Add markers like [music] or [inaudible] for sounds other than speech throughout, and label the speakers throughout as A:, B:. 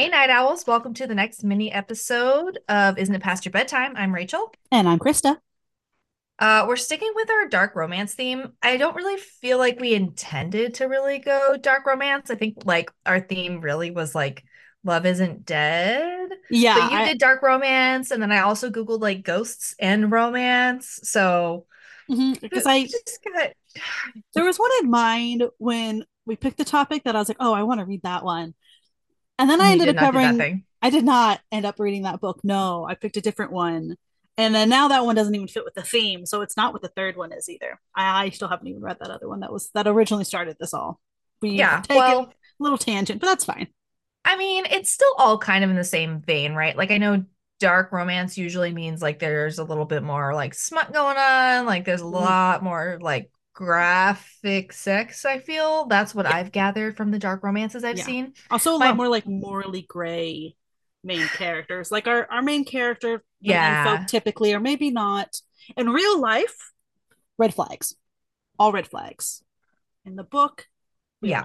A: Hey, Night Owls. Welcome to the next mini episode of Isn't It Past Your Bedtime? I'm Rachel.
B: And I'm Krista.
A: Uh, we're sticking with our dark romance theme. I don't really feel like we intended to really go dark romance. I think like our theme really was like love isn't dead.
B: Yeah.
A: But you
B: I-
A: did dark romance, and then I also Googled like ghosts and romance. So
B: because I
A: just got [sighs]
B: there was one in mind when we picked the topic that I was like, oh, I want to read that one. And then I ended up
A: not do that
B: covering. I did not end up reading that book. No, I picked a different one. And then now that one doesn't even fit with the theme, so it's not what the third one is either. I, I still haven't even read that other one that was that originally started this all. We
A: Yeah, well-
B: a little tangent, but that's fine.
A: I mean, it's still all kind of in the same vein, right? Like I know dark romance usually means like there's a little bit more like smut going on, like there's a
B: Mhm.
A: lot more like graphic sex, I feel. That's what
B: Yeah.
A: I've gathered from the dark romances I've
B: Yeah.
A: seen.
B: Also, a
A: My-
B: lot more like morally gray main characters. Like our, our main character,
A: Yeah.
B: folk typically, or maybe not. In real life, red flags. All red flags. In the book,
A: Yeah.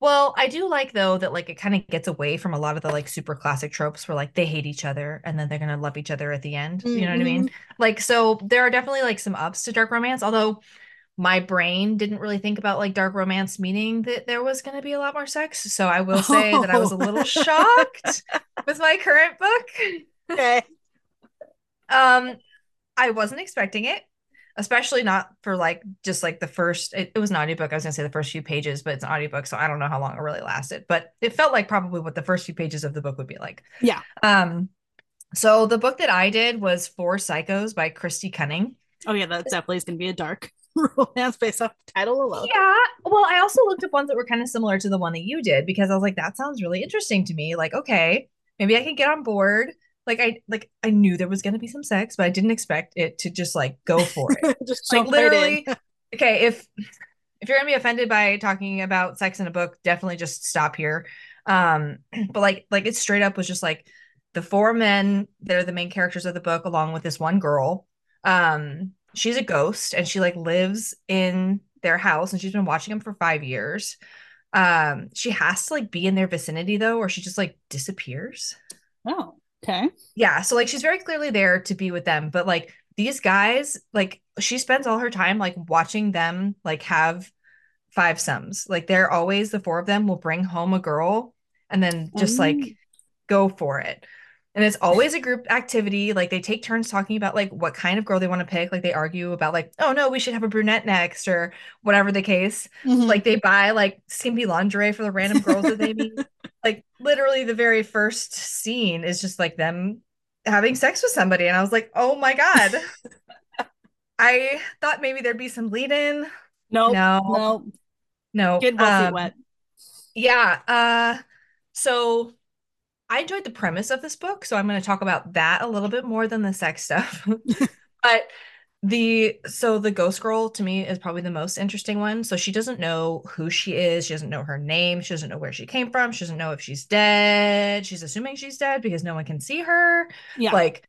A: Well, I do like though that like it kind of gets away from a lot of the like super classic tropes where like they hate each other and then they're gonna love each other at the end. You know what I mean? Mm-hmm. Like so there are definitely like some ups to dark romance, although my brain didn't really think about like dark romance meaning that there was gonna be a lot more sex. So I will say that I was a little
B: Oh.
A: shocked [laughs] with my current book.
B: Okay.
A: Um I wasn't expecting it, especially not for like just like the first it, it was an audiobook. I was gonna say the first few pages, but it's an audiobook, so I don't know how long it really lasted. But it felt like probably what the first few pages of the book would be like.
B: Yeah.
A: Um so the book that I did was Four Psychos by Kristy Cunning.
B: Oh, yeah, that definitely is going to be a dark romance [laughs] based off the title alone.
A: Yeah. Well, I also looked up ones that were kind of similar to the one that you did because I was like, that sounds really interesting to me. Like, okay, maybe I can get on board. Like I like I knew there was gonna be some sex, but I didn't expect it to just like go for it. [laughs]
B: Just
A: like
B: jump right
A: literally okay if if you're gonna be offended by talking about sex in a book definitely just stop here um [clears throat] but like like it straight up was just like the four men that are the main characters of the book along with this one girl um she's a ghost and she like lives in their house and she's been watching them for five years um she has to like be in their vicinity though or she just like disappears
B: Oh, okay.
A: yeah, so like she's very clearly there to be with them, but like these guys, like she spends all her time like watching them like have five sums. Like they're always the four of them will bring home a girl and then just
B: Oh.
A: like go for it. And it's always a group activity. Like they take turns talking about like what kind of girl they want to pick. Like they argue about like, oh no, we should have a brunette next or whatever the case
B: Mhm.
A: like they buy like skimpy lingerie for the random girls that they meet. [laughs] Like literally the very first scene is just like them having sex with somebody. And I was like, oh my God. [laughs] I thought maybe there'd be some lead in.
B: nope,
A: No.
B: no,
A: No.
B: both feet
A: Um,
B: wet.
A: Yeah. Uh so I enjoyed the premise of this book, so I'm going to talk about that a little bit more than the sex stuff. [laughs] [laughs] but the so the ghost girl to me is probably the most interesting one. So she doesn't know who she is, she doesn't know her name, she doesn't know where she came from, she doesn't know if she's dead. She's assuming she's dead because no one can see her.
B: Yeah.
A: Like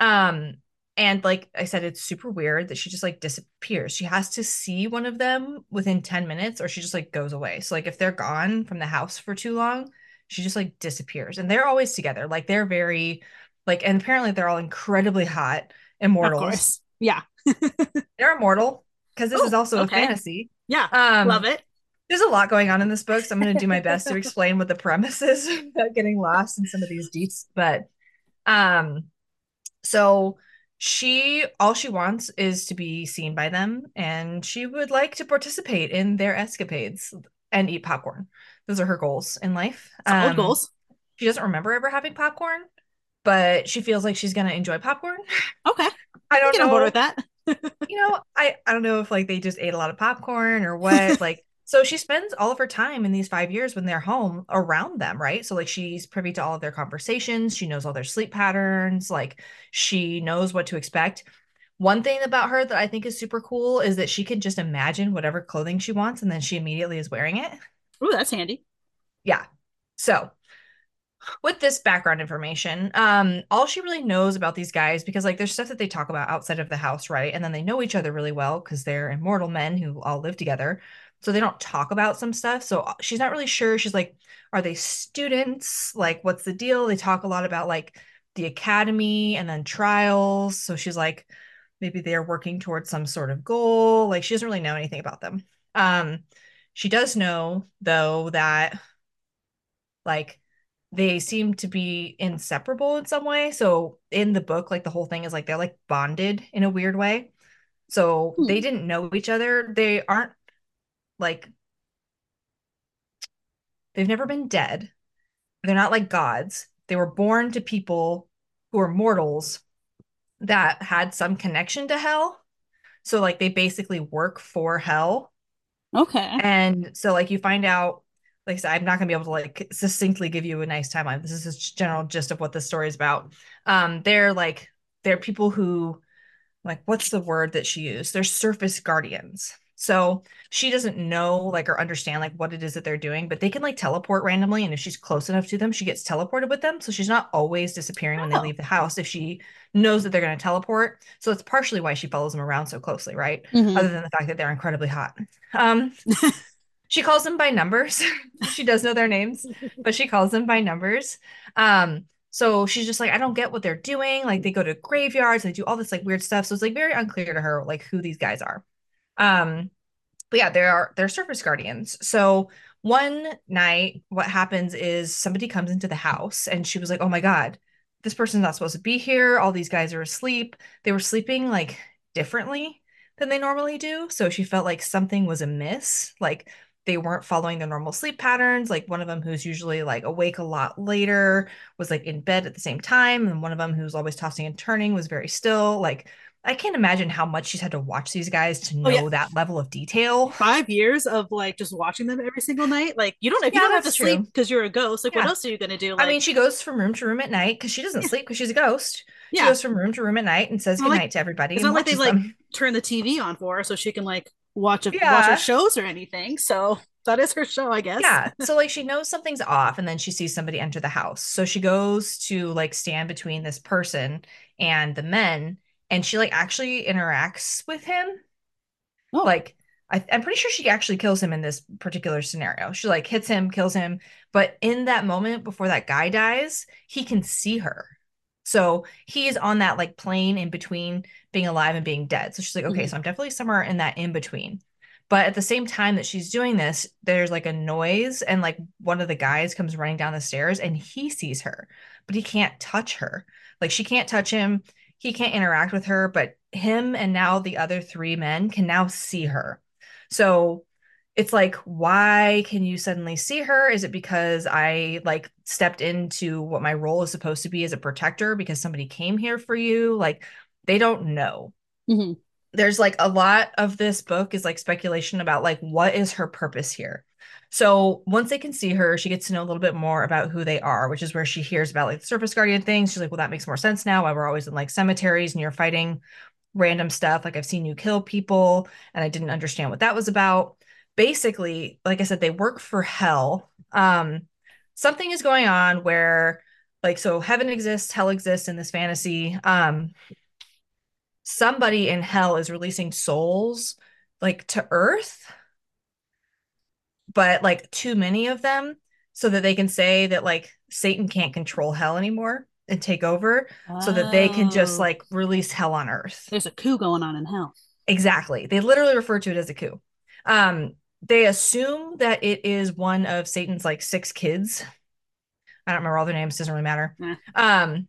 A: um and like I said it's super weird that she just like disappears. She has to see one of them within 10 minutes or she just like goes away. So like if they're gone from the house for too long, she just like disappears. And they're always together. Like they're very like and apparently they're all incredibly hot
B: of
A: immortals.
B: course. Yeah. [laughs]
A: They're immortal because this
B: Ooh,
A: is also
B: okay.
A: a fantasy.
B: Yeah.
A: Um
B: Love it.
A: there's a lot going on in this book, so I'm going to do my best to [laughs] explain what the premise is without getting lost in some of these deets. But um, so she all she wants is to be seen by them, and she would like to participate in their escapades and eat popcorn. Those are her goals in life. Um,
B: goals.
A: She doesn't remember ever having popcorn, but she feels like she's going to enjoy popcorn.
B: Okay.
A: I don't
B: Get
A: know
B: on board with that.
A: you know, I I don't know if like they just ate a lot of popcorn or what. [laughs] like, so she spends all of her time in these five years when they're home around them, right? So like she's privy to all of their conversations. She knows all their sleep patterns. Like she knows what to expect. One thing about her that I think is super cool is that she can just imagine whatever clothing she wants, and then she immediately is wearing it.
B: Ooh, that's handy.
A: Yeah. So with this background information, um, all she really knows about these guys, because like there's stuff that they talk about outside of the house, right? And then they know each other really well because they're immortal men who all live together. So they don't talk about some stuff. So uh, she's not really sure. She's like, are they students? Like, what's the deal? They talk a lot about like the academy and then trials. So she's like, maybe they're working towards some sort of goal. Like she doesn't really know anything about them. Um, she does know though that like they seem to be inseparable in some way. So in the book, like the whole thing is like they're like bonded in a weird way. So
B: Hmm.
A: they didn't know each other. They aren't like they've never been dead. They're not like gods. They were born to people who are mortals that had some connection to hell. So like they basically work for hell.
B: Okay.
A: And so like you find out like I said, I'm not gonna be able to like succinctly give you a nice timeline. This is a general gist of what the story is about. Um, they're like they're people who like what's the word that she used? They're surface guardians. So she doesn't know like or understand like what it is that they're doing, but they can like teleport randomly, and if she's close enough to them, she gets teleported with them. So she's not always disappearing when they
B: Oh.
A: leave the house if she knows that they're going to teleport. So it's partially why she follows them around so closely, right?
B: Mhm.
A: Other than the fact that they're incredibly hot. Um, she calls them by numbers. [laughs] she does know their names, but she calls them by numbers. Um, so she's just like, I don't get what they're doing. Like they go to graveyards, they do all this like weird stuff. So it's like very unclear to her like who these guys are. Um, but yeah, there are they're surface guardians. So one night, what happens is somebody comes into the house and she was like, Oh my God, this person's not supposed to be here. All these guys are asleep. They were sleeping like differently than they normally do. So she felt like something was amiss. Like they weren't following their normal sleep patterns. Like one of them who's usually like awake a lot later was like in bed at the same time. And one of them who's always tossing and turning was very still. Like I can't imagine how much she's had to watch these guys to know
B: Oh, yeah.
A: that level of detail.
B: Five years of like just watching them every single night. Like you don't if you don't have to
A: that's
B: sleep because you're a ghost. Like what else are you gonna do?
A: I mean, she goes from room to room at night because she doesn't
B: Yeah.
A: sleep because she's a ghost. She
B: yeah,
A: goes from room to room at night and says
B: not like-
A: goodnight to everybody
B: it's
A: and
B: not like they
A: watches
B: like turn the TV on for her so she can like watch a, watch her shows or anything. So that is her show, I guess.
A: Yeah. So like she knows something's off and then she sees somebody enter the house. So she goes to like stand between this person and the men and she like actually interacts with him.
B: Oh.
A: Like I, I'm pretty sure she actually kills him in this particular scenario. She like hits him, kills him, but in that moment before that guy dies, he can see her. So he is on that like plane in between being alive and being dead. So she's like, okay,
B: Mhm.
A: so I'm definitely somewhere in that in between. But at the same time that she's doing this, there's like a noise, and like one of the guys comes running down the stairs and he sees her, but he can't touch her. Like she can't touch him, he can't interact with her, but him and now the other three men can now see her. So it's like, why can you suddenly see her? Is it because I like stepped into what my role is supposed to be as a protector because somebody came here for you? Like they don't know
B: Mhm.
A: there's like a lot of this book is like speculation about like what is her purpose here. So once they can see her, she gets to know a little bit more about who they are, which is where she hears about like the surface guardian things. She's like, well, that makes more sense now. Why we're always in like cemeteries and you're fighting random stuff. Like I've seen you kill people and I didn't understand what that was about. Basically, like I said, they work for hell. Um, something is going on where like so heaven exists, hell exists in this fantasy. Um, somebody in hell is releasing souls like to earth but like too many of them so that they can say that like satan can't control hell anymore and take over so that they can just
B: Oh.
A: like release hell on earth
B: there's a coup going on in hell.
A: exactly they literally refer to it as a coup um they assume that it is one of satan's like six kids i don't remember all their names doesn't really matter
B: Nah.
A: um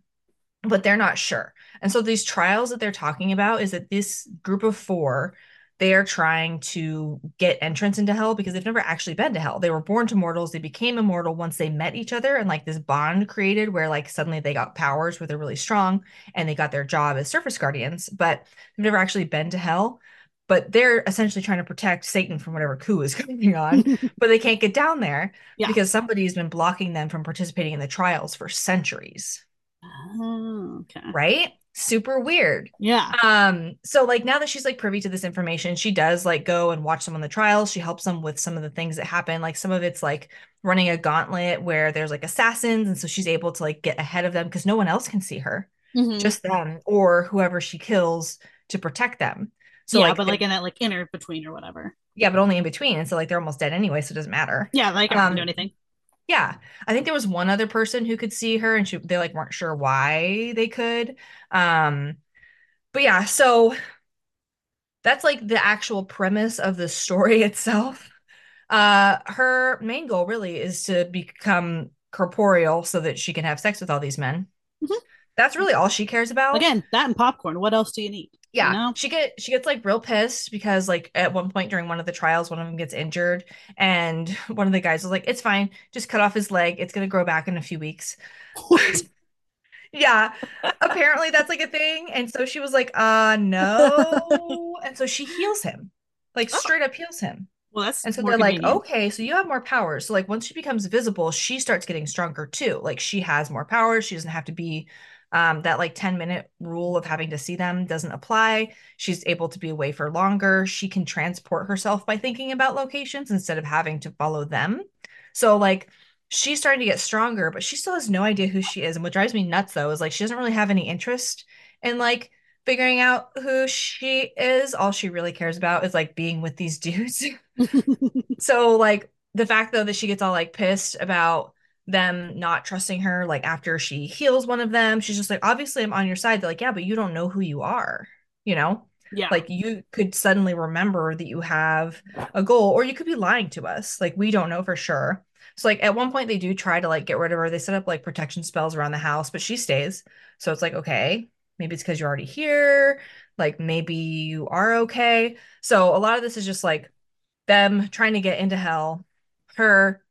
A: but they're not sure. And so these trials that they're talking about is that this group of four, they are trying to get entrance into hell because they've never actually been to hell. They were born to mortals. They became immortal once they met each other and like this bond created where like suddenly they got powers where they're really strong and they got their job as surface guardians, but they've never actually been to hell. But they're essentially trying to protect Satan from whatever coup is [laughs] going on, [laughs] but they can't get down there
B: Yeah.
A: because somebody's been blocking them from participating in the trials for centuries
B: oh, okay.
A: right? Super weird.
B: Yeah.
A: Um, so like now that she's like privy to this information, she does like go and watch some of the trials. She helps them with some of the things that happen. Like some of it's like running a gauntlet where there's like assassins, and so she's able to like get ahead of them because no one else can see her,
B: Mhm.
A: just them or whoever she kills to protect them. So
B: yeah,
A: like
B: but like in that like inner between or whatever.
A: Yeah, but only in between. And so like they're almost dead anyway, so it doesn't matter.
B: Yeah, like I can't
A: Um,
B: do anything.
A: Yeah, I think there was one other person who could see her, and she they like weren't sure why they could. Um, but yeah, so that's like the actual premise of the story [laughs] itself. Uh, her main goal really is to become corporeal so that she can have sex with all these men.
B: Mhm.
A: That's really all she cares about.
B: Again, that and popcorn. What else do you need?
A: Yeah,
B: know?
A: she get she gets like real pissed because like at one point during one of the trials, one of them gets injured, and [laughs] one of the guys was like, "It's fine, just cut off his leg. It's gonna grow back in a few weeks." [laughs] Yeah, apparently that's like a thing, and so she was like, "Uh, no," [laughs] and so she heals him, like
B: Oh.
A: straight up heals him.
B: well, that's
A: And so they're like, okay, so you have more powers. So like once she becomes visible, she starts getting stronger too. Like she has more powers. She doesn't have to be um that like 10 minute rule of having to see them doesn't apply. She's able to be away for longer. She can transport herself by thinking about locations instead of having to follow them. So like she's starting to get stronger, but she still has no idea who she is. And what drives me nuts though is like she doesn't really have any interest in like figuring out who she is. All she really cares about is like being with these [laughs] dudes. [laughs] So like the fact though that she gets all like pissed about them not trusting her, like after she heals one of them, she's just like, obviously I'm on your side. They're like, yeah, but you don't know who you are, you know?
B: yeah.
A: Like you could suddenly remember that you have a goal, or you could be lying to us. Like we don't know for sure. So like at one point they do try to like get rid of her. They set up like protection spells around the house, but she stays. So it's like, okay, maybe it's because you're already here. Like maybe you are okay. So a lot of this is just like them trying to get into hell, her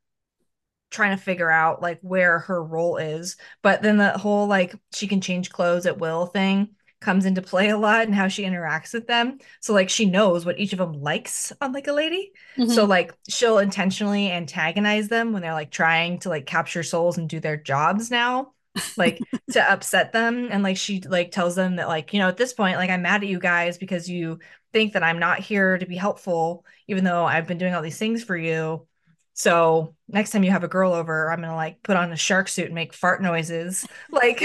A: trying to figure out like where her role is. But then the whole like she can change clothes at will thing comes into play a lot and how she interacts with them. So like she knows what each of them likes on like a lady.
B: Mhm.
A: So like she'll intentionally antagonize them when they're like trying to like capture souls and do their jobs now. Like [laughs] to upset them and like she like tells them that like you know at this point like I'm mad at you guys because you think that I'm not here to be helpful even though I've been doing all these things for you. So next time you have a girl over, I'm gonna like put on a shark suit and make fart noises. [laughs] Like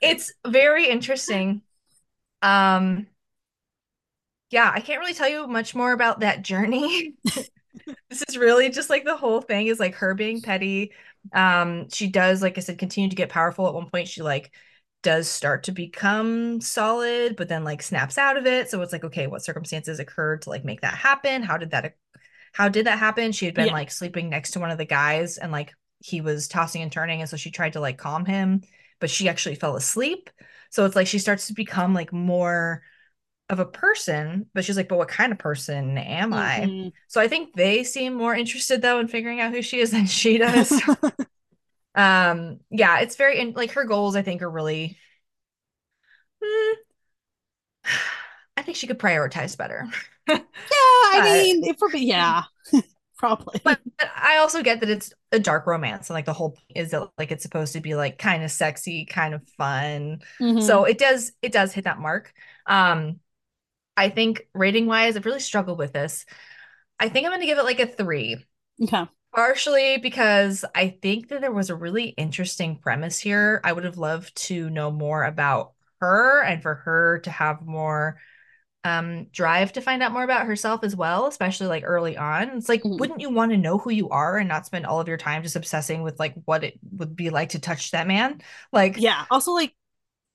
A: it's very interesting. Um yeah, I can't really tell you much more about that journey. [laughs] this is really just like the whole thing is like her being petty. Um she does like I said continue to get powerful at one point she like does start to become solid but then like snaps out of it. So it's like okay, what circumstances occurred to like make that happen? How did that how did that happen? She had been
B: Yeah.
A: like sleeping next to one of the guys and like he was tossing and turning. And so she tried to like calm him, but she actually fell asleep. So it's like she starts to become like more of a person, but she's like, but what kind of person am I?
B: Mhm.
A: So I think they seem more interested though in figuring out who she is than she does. [laughs] um, yeah, it's very in like her goals, I think, are really Hmm. I think she could prioritize better. [laughs]
B: Yeah, I
A: But-
B: mean, if we're yeah, [laughs] probably.
A: But I also get that it's a dark romance, and like the whole is that like it's supposed to be like kind of sexy, kind of fun.
B: Mhm.
A: So it does it does hit that mark. Um, I think rating wise, I've really struggled with this. I think I'm gonna give it like a three,
B: okay.
A: partially because I think that there was a really interesting premise here. I would have loved to know more about her and for her to have more um drive to find out more about herself as well, especially like early on. It's like,
B: Mhm.
A: wouldn't you want to know who you are and not spend all of your time just obsessing with like what it would be like to touch that man? Like,
B: Yeah. Also, like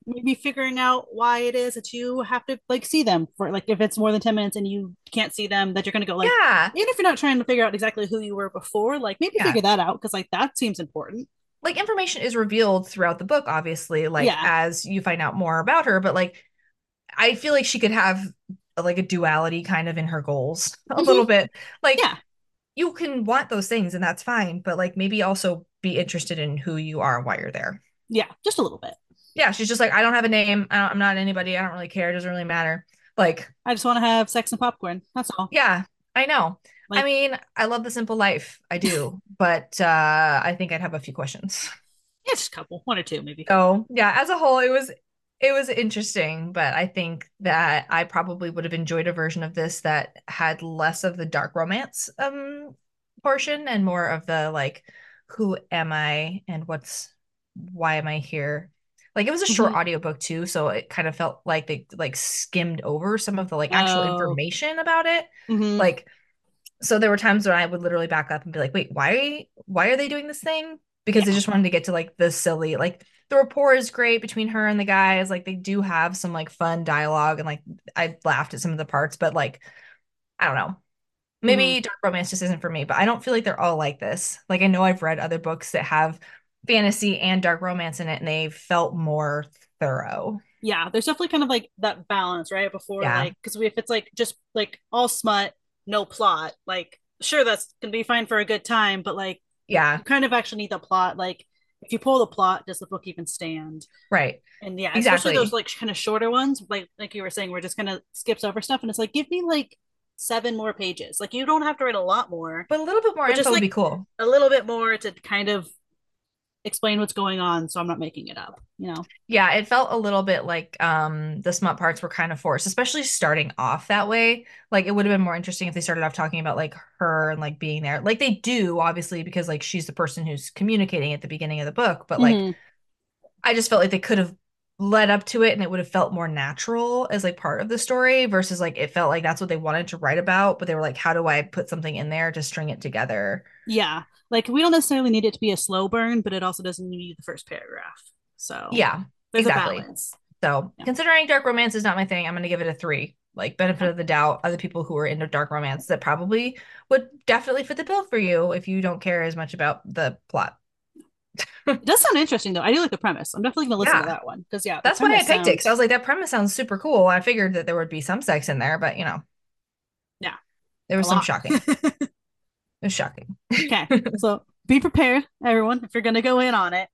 B: maybe figuring out why it is that you have to like see them for like if it's more than 10 minutes and you can't see them, that you're gonna go like
A: yeah,
B: even if you're not trying to figure out exactly who you were before, like maybe
A: Yeah.
B: figure that out because like that seems important.
A: like information is revealed throughout the book, obviously, like
B: Yeah.
A: as you find out more about her, but like I feel like she could have like a duality kind of in her goals [laughs] a
B: Mhm.
A: little bit. Like
B: Yeah.
A: you can want those things and that's fine, but like maybe also be interested in who you are and why you're there.
B: Yeah, just a little bit.
A: Yeah, she's just like, I don't have a name. I don't, I'm not anybody. I don't really care. It doesn't really matter. Like,
B: I just want to have sex and popcorn. That's all.
A: yeah, I know. I mean, I love the simple life. I do, [laughs] but uh I think I'd have a few questions.
B: Yeah, just a couple, one or two maybe.
A: So yeah, as a whole, it was it was interesting, but I think that I probably would have enjoyed a version of this that had less of the dark romance um portion and more of the like, who am I and what's why am I here? Like it was a short
B: Mhm.
A: audiobook too, so it kind of felt like they like skimmed over some of the like actual
B: Oh.
A: information about it.
B: Mhm.
A: Like so there were times when I would literally back up and be like, "Wait, why why are they doing this thing?" Because they just wanted to get to like the silly like the rapport is great between her and the guys. Like they do have some like fun dialogue and like I laughed at some of the parts, but like I don't know. Maybe mm-hmm. dark romance just isn't for me, but I don't feel like they're all like this. Like I know I've read other books that have fantasy and dark romance in it and they felt more thorough.
B: yeah, there's definitely kind of like that balance, right? Before
A: Yeah.
B: like because if it's like just like all smut, no plot, like sure that's gonna be fine for a good time, but like
A: Yeah,
B: you kind of actually need the plot. Like if you pull the plot, does the book even stand?
A: right.
B: And yeah,
A: Exactly.
B: especially those like kind of shorter ones, like like you were saying, we're just kind of skips over stuff, and it's like give me like seven more pages. Like you don't have to write a lot more,
A: But a little bit more
B: just,
A: would be cool.
B: a little bit more to kind of explain what's going on, so I'm not making it up. You know?
A: Yeah, it felt a little bit like um the smut parts were kind of forced, especially starting off that way. Like it would have been more interesting if they started off talking about like her and like being there. Like they do, obviously, because like she's the person who's communicating at the beginning of the book, but like
B: Mhm.
A: I just felt like they could have led up to it and it would have felt more natural as like part of the story versus like it felt like that's what they wanted to write about, but they were like, how do I put something in there to string it together?
B: yeah, like we don't necessarily need it to be a slow burn, but it also doesn't need the first paragraph. So
A: Yeah.
B: there's
A: exactly.
B: a balance.
A: So
B: Yeah.
A: considering dark romance is not my thing, I'm gonna give it a three. Like benefit of the doubt, other people who are into dark romance that probably would definitely fit the bill for you if you don't care as much about the plot.
B: It does sound interesting though. I do like the premise. I'm definitely gonna listen
A: Yeah.
B: to that one because yeah,
A: That's why I picked it because I was like, that premise sounds super cool. I figured that there would be some sex in there, but you know,
B: Yeah.
A: there was some
B: lot.
A: shocking. [laughs] It was shocking.
B: okay, [laughs] so be prepared, everyone. If you're gonna go in on it,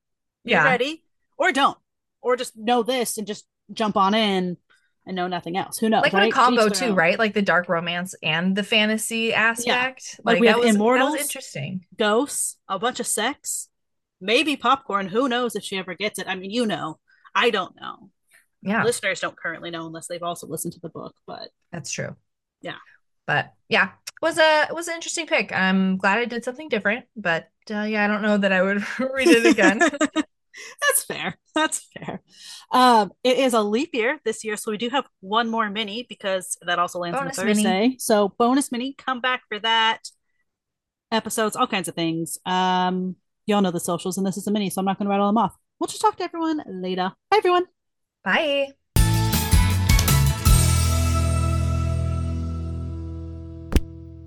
A: Yeah.
B: ready or don't, or just know this and just jump on in and know nothing else. Who knows?
A: Like
B: right?
A: a combo too,
B: own.
A: right? Like the dark romance and the fantasy aspect.
B: Like,
A: Like,
B: we
A: that
B: have
A: was that
B: immortals.
A: was interesting.
B: Ghosts, a bunch of sex, maybe popcorn. Who knows if she ever gets it? I mean, you know, I don't know.
A: Yeah,
B: Listeners don't currently know unless they've also listened to the book. But
A: that's true.
B: Yeah.
A: But yeah, it was a was an interesting pick. I'm glad I did something different, but uh, yeah, I don't know that I would [laughs] read it again. [laughs]
B: That's fair. That's fair. Um, it is a leap year this year, so we do have one more mini because that also lands
A: Bonus
B: on a
A: mini.
B: Thursday. So bonus mini, come back for that. Episodes, all kinds of things. Um, y'all know the socials, and this is a mini, so I'm not going to rattle them off. We'll just talk to everyone later. Bye, everyone.
A: Bye.